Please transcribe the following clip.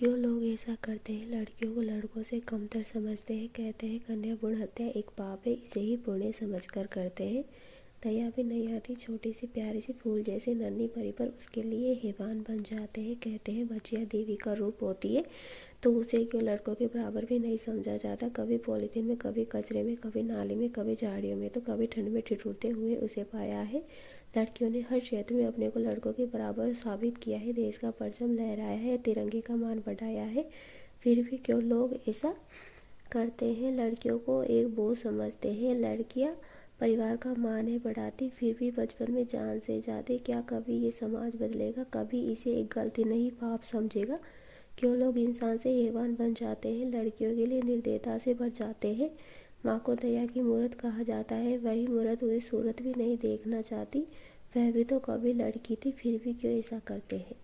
क्यों लोग ऐसा करते हैं? लड़कियों को लड़कों से कमतर समझते हैं, कहते हैं, कन्या भ्रूण हत्या एक पाप है, इसे ही पुण्य समझकर करते हैं। दया भी नहीं आती, छोटी सी प्यारी सी फूल जैसी नन्ही परी पर उसके लिए हैवान बन जाते हैं, कहते हैं, बचिया देवी का रूप होती है। तो उसे क्यों लड़कों के बराबर भी नहीं समझा जाता? कभी पॉलीथीन में, कभी कचरे में, कभी नाली में, कभी झाड़ियों में तो कभी ठंड में ठिठुरते हुए उसे पाया है। लड़कियों ने हर क्षेत्र में अपने को लड़कों के बराबर साबित किया है, देश का परचम लहराया है, तिरंगे का मान बढ़ाया है। फिर भी क्यों लोग ऐसा करते हैं? लड़कियों को एक बोझ समझते हैं। लड़कियाँ परिवार का मान है बढ़ाती, फिर भी बचपन में जान से जाते, क्या कभी ये समाज बदलेगा? कभी इसे एक गलती नहीं, पाप समझेगा? क्यों लोग इंसान से हैवान बन जाते हैं, लड़कियों के लिए निर्दयता से भर जाते हैं? माँ को दया की मूर्त कहा जाता है, वही मूर्त उसे सूरत भी नहीं देखना चाहती। वह भी तो कभी लड़की थी, फिर भी क्यों ऐसा करते हैं?